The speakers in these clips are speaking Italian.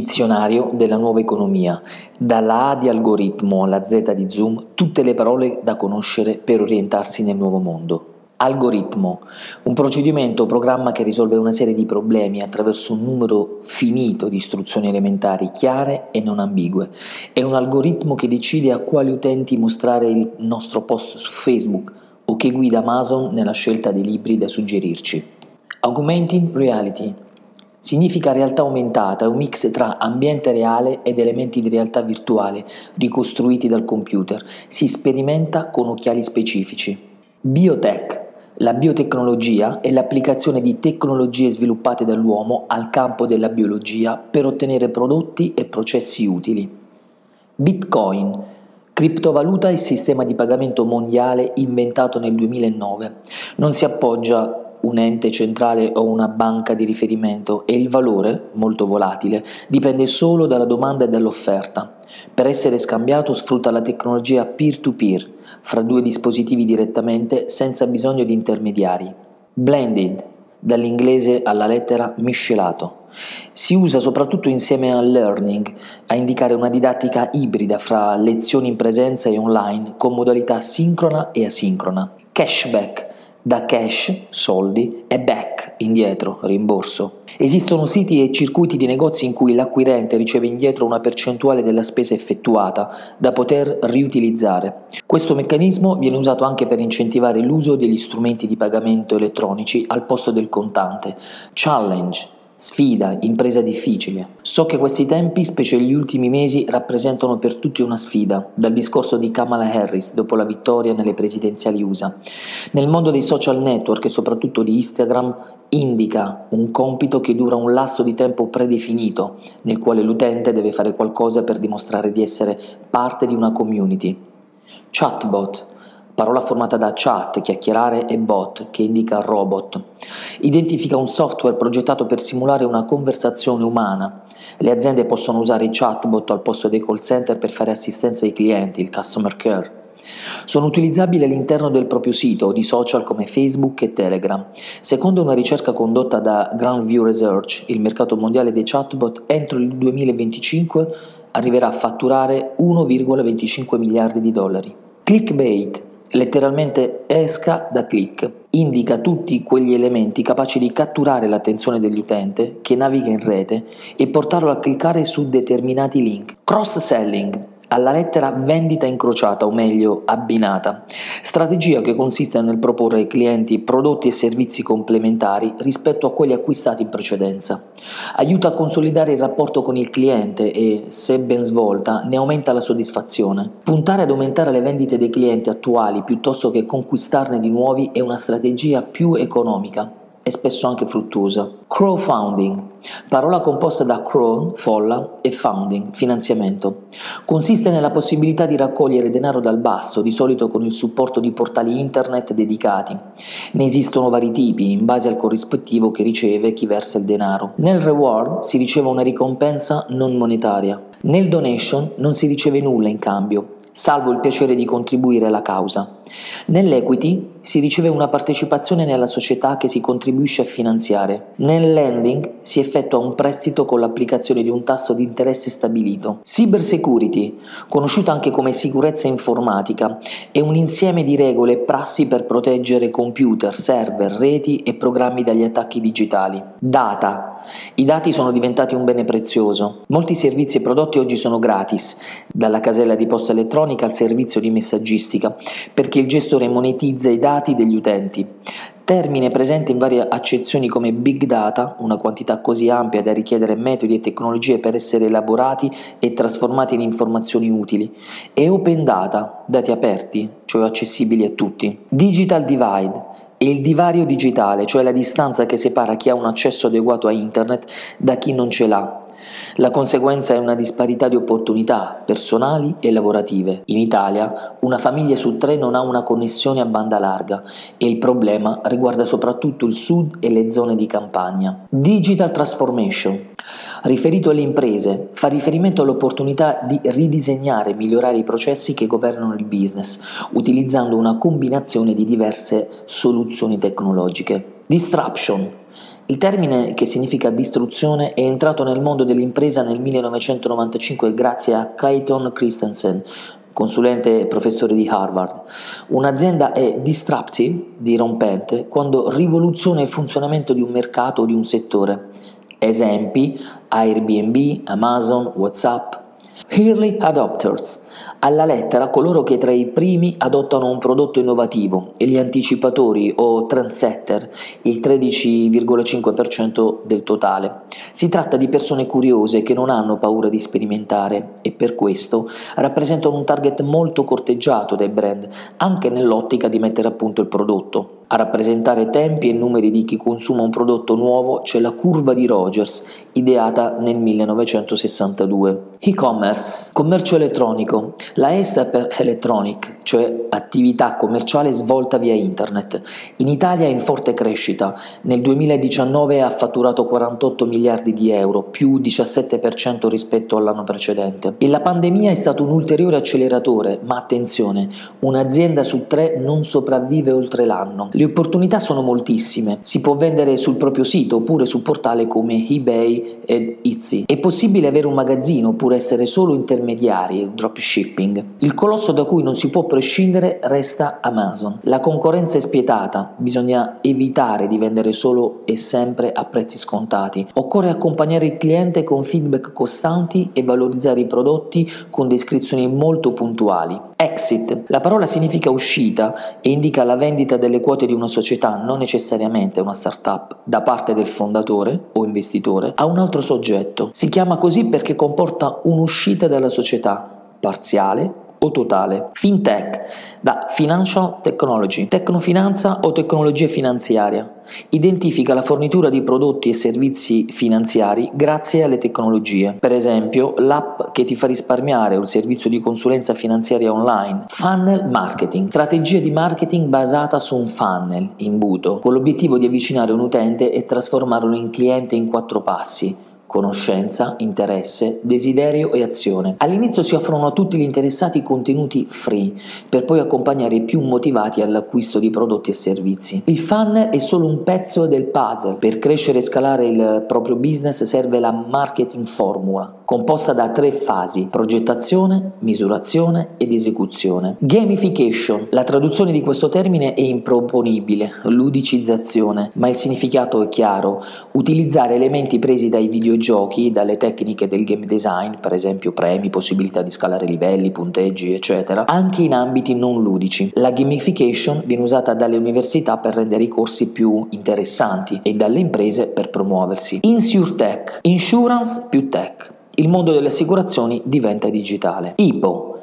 dizionario della nuova economia, dalla A di algoritmo alla Z di Zoom, tutte le parole da conoscere per orientarsi nel nuovo mondo. Algoritmo, un procedimento o programma che risolve una serie di problemi attraverso un numero finito di istruzioni elementari chiare e non ambigue. È un algoritmo che decide a quali utenti mostrare il nostro post su Facebook o che guida Amazon nella scelta dei libri da suggerirci. Augmented Reality significa realtà aumentata, è un mix tra ambiente reale ed elementi di realtà virtuale ricostruiti dal computer. Si sperimenta con occhiali specifici. Biotech la biotecnologia è l'applicazione di tecnologie sviluppate dall'uomo al campo della biologia per ottenere prodotti e processi utili. Bitcoin, criptovaluta e sistema di pagamento mondiale inventato nel 2009. Non si appoggia un ente centrale o una banca di riferimento e il valore, molto volatile, dipende solo dalla domanda e dall'offerta. Per essere scambiato sfrutta la tecnologia peer-to-peer, fra due dispositivi direttamente senza bisogno di intermediari. Blended, dall'inglese alla lettera miscelato. Si usa soprattutto insieme al learning a indicare una didattica ibrida fra lezioni in presenza e online con modalità sincrona e asincrona. Cashback, da cash, soldi, e back, indietro, rimborso. Esistono siti e circuiti di negozi in cui l'acquirente riceve indietro una percentuale della spesa effettuata da poter riutilizzare. Questo meccanismo viene usato anche per incentivare l'uso degli strumenti di pagamento elettronici al posto del contante. Challenge Sfida, impresa difficile. So che questi tempi, specie gli ultimi mesi, rappresentano per tutti una sfida, dal discorso di Kamala Harris dopo la vittoria nelle presidenziali USA. Nel mondo dei social network e soprattutto di Instagram indica un compito che dura un lasso di tempo predefinito, nel quale l'utente deve fare qualcosa per dimostrare di essere parte di una community. Chatbot parola formata da chat, chiacchierare e bot, che indica robot. Identifica un software progettato per simulare una conversazione umana. Le aziende possono usare i chatbot al posto dei call center per fare assistenza ai clienti, il customer care. Sono utilizzabili all'interno del proprio sito o di social come Facebook e Telegram. Secondo una ricerca condotta da Grand View Research, il mercato mondiale dei chatbot entro il 2025 arriverà a fatturare 1,25 miliardi di dollari. Clickbait letteralmente esca da click, indica tutti quegli elementi capaci di catturare l'attenzione dell'utente che naviga in rete e portarlo a cliccare su determinati link. Cross-selling alla lettera vendita incrociata, o meglio abbinata, strategia che consiste nel proporre ai clienti prodotti e servizi complementari rispetto a quelli acquistati in precedenza. Aiuta a consolidare il rapporto con il cliente e, se ben svolta, ne aumenta la soddisfazione. Puntare ad aumentare le vendite dei clienti attuali piuttosto che conquistarne di nuovi è una strategia più economica e spesso anche fruttuosa. Crowdfunding, parola composta da crow, folla, e funding, finanziamento. Consiste nella possibilità di raccogliere denaro dal basso, di solito con il supporto di portali internet dedicati. Ne esistono vari tipi, in base al corrispettivo che riceve chi versa il denaro. Nel reward si riceve una ricompensa non monetaria. Nel donation non si riceve nulla in cambio, salvo il piacere di contribuire alla causa. Nell'equity si riceve una partecipazione nella società che si contribuisce a finanziare. Nel lending si effettua un prestito con l'applicazione di un tasso di interesse stabilito. Cyber security, conosciuta anche come sicurezza informatica, è un insieme di regole e prassi per proteggere computer, server, reti e programmi dagli attacchi digitali. Data, i dati sono diventati un bene prezioso. Molti servizi e prodotti oggi sono gratis, dalla casella di posta elettronica al servizio di messaggistica, perché il gestore monetizza i dati degli utenti. Termine presente in varie accezioni come big data, una quantità così ampia da richiedere metodi e tecnologie per essere elaborati e trasformati in informazioni utili, e open data, dati aperti, cioè accessibili a tutti. Digital divide, e il divario digitale, cioè la distanza che separa chi ha un accesso adeguato a Internet da chi non ce l'ha. La conseguenza è una disparità di opportunità personali e lavorative. In Italia una famiglia su tre non ha una connessione a banda larga e il problema riguarda soprattutto il sud e le zone di campagna. Digital Transformation. Riferito alle imprese, fa riferimento all'opportunità di ridisegnare e migliorare i processi che governano il business, utilizzando una combinazione di diverse soluzioni tecnologiche. Disruption Il termine che significa distruzione è entrato nel mondo dell'impresa nel 1995 grazie a Clayton Christensen, consulente e professore di Harvard. Un'azienda è disruptive, dirompente, quando rivoluziona il funzionamento di un mercato o di un settore. Esempi Airbnb, Amazon, WhatsApp. Early adopters alla lettera coloro che tra i primi adottano un prodotto innovativo e gli anticipatori o trendsetter, il 13,5% del totale. Si tratta di persone curiose che non hanno paura di sperimentare e per questo rappresentano un target molto corteggiato dai brand, anche nell'ottica di mettere a punto il prodotto. A rappresentare tempi e numeri di chi consuma un prodotto nuovo c'è la curva di Rogers, ideata nel 1962. E-commerce, commercio elettronico. La E sta per electronic, cioè attività commerciale svolta via internet. In Italia è in forte crescita. Nel 2019 ha fatturato 48 miliardi di euro, più 17% rispetto all'anno precedente. E la pandemia è stato un ulteriore acceleratore, ma attenzione, un'azienda su tre non sopravvive oltre l'anno. Le opportunità sono moltissime, si può vendere sul proprio sito oppure su portali come eBay ed Etsy. È possibile avere un magazzino oppure essere solo intermediari, dropshipping. Il colosso da cui non si può prescindere resta Amazon. La concorrenza è spietata, bisogna evitare di vendere solo e sempre a prezzi scontati. Occorre accompagnare il cliente con feedback costanti e valorizzare i prodotti con descrizioni molto puntuali. Exit. La parola significa uscita e indica la vendita delle quote di una società, non necessariamente una startup, da parte del fondatore o investitore a un altro soggetto. Si chiama così perché comporta un'uscita dalla società, parziale o totale. FinTech, da Financial Technology, tecnofinanza o tecnologia finanziaria. Identifica la fornitura di prodotti e servizi finanziari grazie alle tecnologie. Per esempio, l'app che ti fa risparmiare o il servizio di consulenza finanziaria online. Funnel marketing, strategia di marketing basata su un funnel, imbuto, con l'obiettivo di avvicinare un utente e trasformarlo in cliente in quattro passi conoscenza, interesse, desiderio e azione. All'inizio si offrono a tutti gli interessati contenuti free, per poi accompagnare i più motivati all'acquisto di prodotti e servizi. Il fan è solo un pezzo del puzzle. Per crescere e scalare il proprio business serve la marketing formula, composta da tre fasi: progettazione, misurazione ed esecuzione. Gamification. La traduzione di questo termine è improponibile, ludicizzazione, ma il significato è chiaro. Utilizzare elementi presi dai videogiochi dalle tecniche del game design, per esempio premi, possibilità di scalare livelli, punteggi, eccetera, anche in ambiti non ludici. La gamification viene usata dalle università per rendere i corsi più interessanti e dalle imprese per promuoversi. InsurTech, insurance più tech. Il mondo delle assicurazioni diventa digitale. IPO,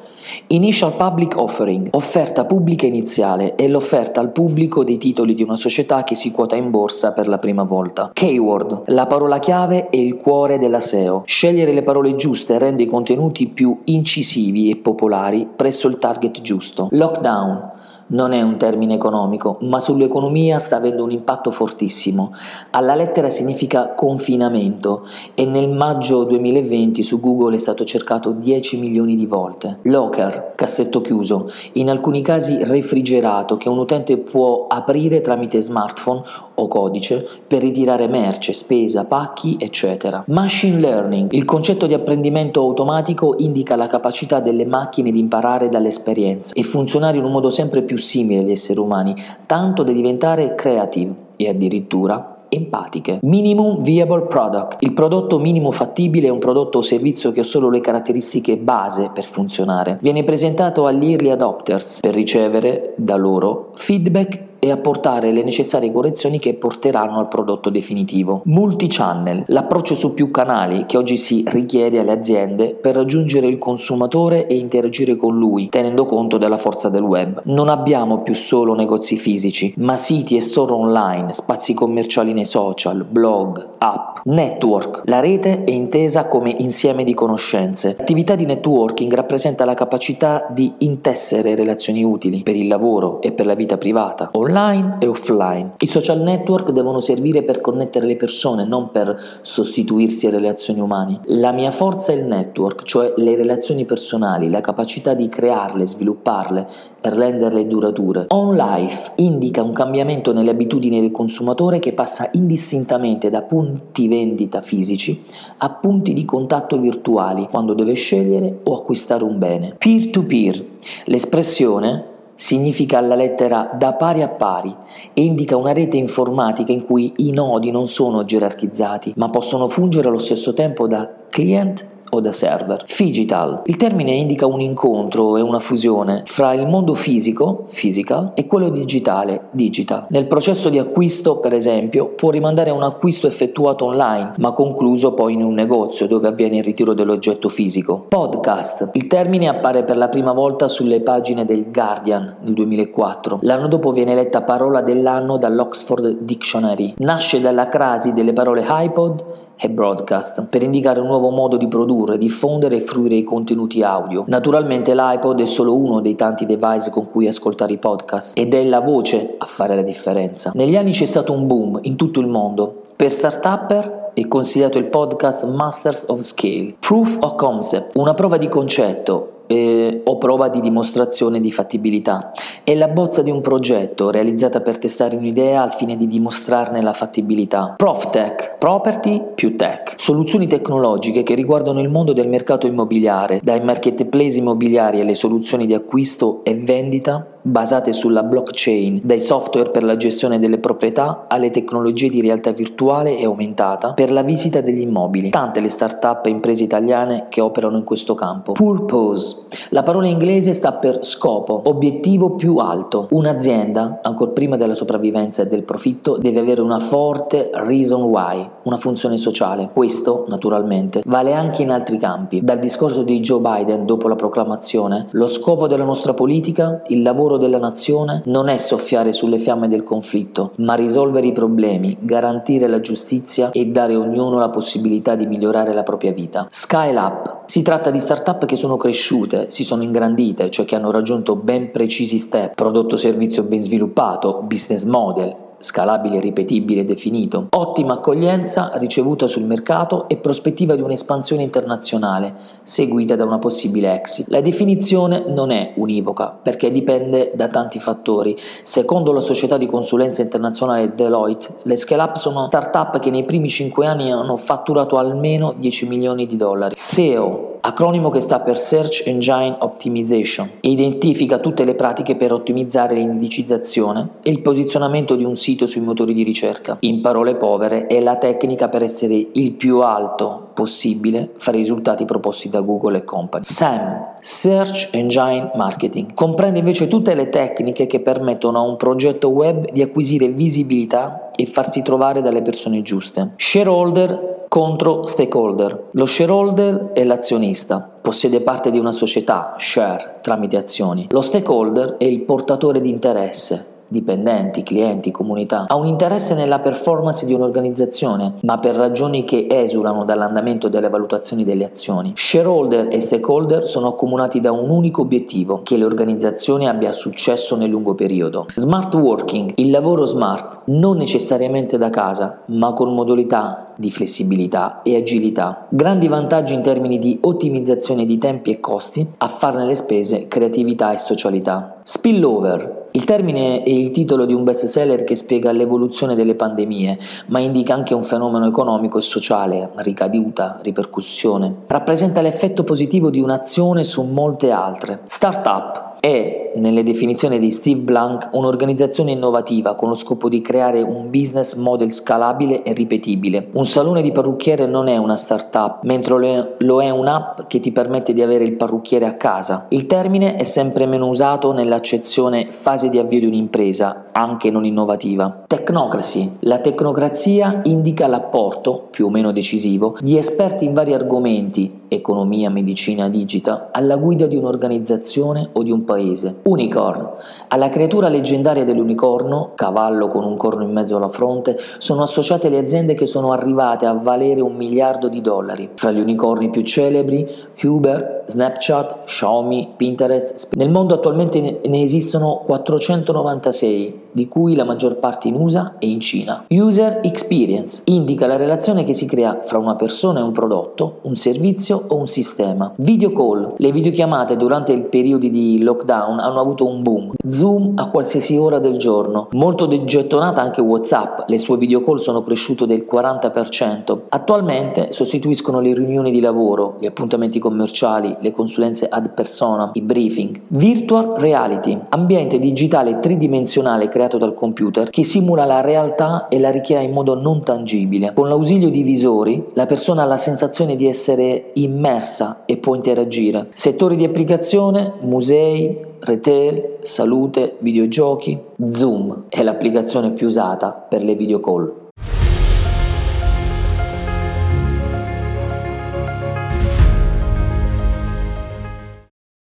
Initial Public Offering, offerta pubblica iniziale, è l'offerta al pubblico dei titoli di una società che si quota in borsa per la prima volta. Keyword, la parola chiave è il cuore della SEO. Scegliere le parole giuste rende i contenuti più incisivi e popolari presso il target giusto. Lockdown, non è un termine economico, ma sull'economia sta avendo un impatto fortissimo. Alla lettera significa confinamento e nel maggio 2020 su Google è stato cercato 10 milioni di volte. Locker, cassetto chiuso, in alcuni casi refrigerato che un utente può aprire tramite smartphone o codice per ritirare merce, spesa, pacchi, eccetera. Machine learning, il concetto di apprendimento automatico indica la capacità delle macchine di imparare dall'esperienza e funzionare in un modo sempre più simile agli esseri umani, tanto da diventare creative e addirittura empatiche. Minimum Viable Product. Il prodotto minimo fattibile è un prodotto o servizio che ha solo le caratteristiche base per funzionare. Viene presentato agli early adopters per ricevere da loro feedback e apportare le necessarie correzioni che porteranno al prodotto definitivo. Multi-channel, l'approccio su più canali che oggi si richiede alle aziende per raggiungere il consumatore e interagire con lui, tenendo conto della forza del web. Non abbiamo più solo negozi fisici, ma siti e store online, spazi commerciali nei social, blog, app, network. La rete è intesa come insieme di conoscenze. L'attività di networking rappresenta la capacità di intessere relazioni utili per il lavoro e per la vita privata, online online e offline. I social network devono servire per connettere le persone, non per sostituirsi alle relazioni umane. La mia forza è il network, cioè le relazioni personali, la capacità di crearle, svilupparle e renderle durature. On Life indica un cambiamento nelle abitudini del consumatore che passa indistintamente da punti vendita fisici a punti di contatto virtuali quando deve scegliere o acquistare un bene. Peer to peer. L'espressione significa alla lettera da pari a pari e indica una rete informatica in cui i nodi non sono gerarchizzati, ma possono fungere allo stesso tempo da client o da server. Figital. Il termine indica un incontro e una fusione fra il mondo fisico, physical, e quello digitale, digital. Nel processo di acquisto, per esempio, può rimandare a un acquisto effettuato online, ma concluso poi in un negozio dove avviene il ritiro dell'oggetto fisico. Podcast. Il termine appare per la prima volta sulle pagine del Guardian nel 2004. L'anno dopo viene eletta parola dell'anno dall'Oxford Dictionary. Nasce dalla crasi delle parole iPod e broadcast per indicare un nuovo modo di produrre, diffondere e fruire i contenuti audio. Naturalmente l'iPod è solo uno dei tanti device con cui ascoltare i podcast ed è la voce a fare la differenza. Negli anni c'è stato un boom in tutto il mondo. Per startupper è consigliato il podcast Masters of Scale. Proof of Concept, una prova di concetto eh, o prova di dimostrazione di fattibilità. È la bozza di un progetto realizzata per testare un'idea al fine di dimostrarne la fattibilità. ProfTech, Property più Tech, soluzioni tecnologiche che riguardano il mondo del mercato immobiliare, dai marketplace immobiliari alle soluzioni di acquisto e vendita basate sulla blockchain, dai software per la gestione delle proprietà alle tecnologie di realtà virtuale e aumentata per la visita degli immobili. Tante le start-up e imprese italiane che operano in questo campo. Purpose. La parola inglese sta per scopo, obiettivo più alto. Un'azienda, ancora prima della sopravvivenza e del profitto, deve avere una forte reason why, una funzione sociale. Questo, naturalmente, vale anche in altri campi. Dal discorso di Joe Biden dopo la proclamazione, lo scopo della nostra politica, il lavoro lavoro della nazione non è soffiare sulle fiamme del conflitto, ma risolvere i problemi, garantire la giustizia e dare a ognuno la possibilità di migliorare la propria vita. Skylab. Si tratta di start-up che sono cresciute, si sono ingrandite, cioè che hanno raggiunto ben precisi step, prodotto servizio ben sviluppato, business model, scalabile, ripetibile e definito, ottima accoglienza ricevuta sul mercato e prospettiva di un'espansione internazionale, seguita da una possibile exit. La definizione non è univoca perché dipende da tanti fattori. Secondo la società di consulenza internazionale Deloitte, le scale-up sono start-up che nei primi 5 anni hanno fatturato almeno 10 milioni di dollari. SEO acronimo che sta per Search Engine Optimization, e identifica tutte le pratiche per ottimizzare l'indicizzazione e il posizionamento di un sito sui motori di ricerca. In parole povere, è la tecnica per essere il più alto possibile fra i risultati proposti da Google e Company. SEM, Search Engine Marketing, comprende invece tutte le tecniche che permettono a un progetto web di acquisire visibilità e farsi trovare dalle persone giuste. Shareholder contro stakeholder. Lo shareholder è l'azionista, possiede parte di una società, share, tramite azioni. Lo stakeholder è il portatore di interesse, dipendenti, clienti, comunità, ha un interesse nella performance di un'organizzazione, ma per ragioni che esulano dall'andamento delle valutazioni delle azioni. Shareholder e stakeholder sono accomunati da un unico obiettivo, che l'organizzazione abbia successo nel lungo periodo. Smart working, il lavoro smart, non necessariamente da casa, ma con modalità di flessibilità e agilità. Grandi vantaggi in termini di ottimizzazione di tempi e costi, a farne le spese, creatività e socialità. Spillover, il termine è il titolo di un bestseller che spiega l'evoluzione delle pandemie, ma indica anche un fenomeno economico e sociale, ricaduta, ripercussione. Rappresenta l'effetto positivo di un'azione su molte altre. Startup è, nelle definizioni di Steve Blank, un'organizzazione innovativa con lo scopo di creare un business model scalabile e ripetibile. Un salone di parrucchiere non è una startup, mentre lo è un'app che ti permette di avere il parrucchiere a casa. Il termine è sempre meno usato nell'accezione fase di avvio di un'impresa, anche non innovativa. Technocracy. La tecnocrazia indica l'apporto, più o meno decisivo, di esperti in vari argomenti, economia, medicina, digita, alla guida di un'organizzazione o di un paese. Unicorn. Alla creatura leggendaria dell'unicorno, cavallo con un corno in mezzo alla fronte, sono associate le aziende che sono arrivate a valere un miliardo di dollari. Fra gli unicorni più celebri, Uber, Snapchat, Xiaomi, Pinterest. Nel mondo attualmente ne esistono 496 di cui la maggior parte in USA e in Cina. User Experience indica la relazione che si crea fra una persona e un prodotto, un servizio o un sistema. Video call. Le videochiamate durante il periodo di lockdown hanno avuto un boom. Zoom a qualsiasi ora del giorno. Molto gettonata anche WhatsApp, le sue video call sono cresciute del 40%. Attualmente sostituiscono le riunioni di lavoro, gli appuntamenti commerciali, le consulenze ad persona, i briefing. Virtual reality, ambiente digitale tridimensionale creato dal computer che simula la realtà e la richiede in modo non tangibile. Con l'ausilio di visori, la persona ha la sensazione di essere immersa e può interagire. Settori di applicazione, musei, retail, salute, videogiochi. Zoom è l'applicazione più usata per le video call.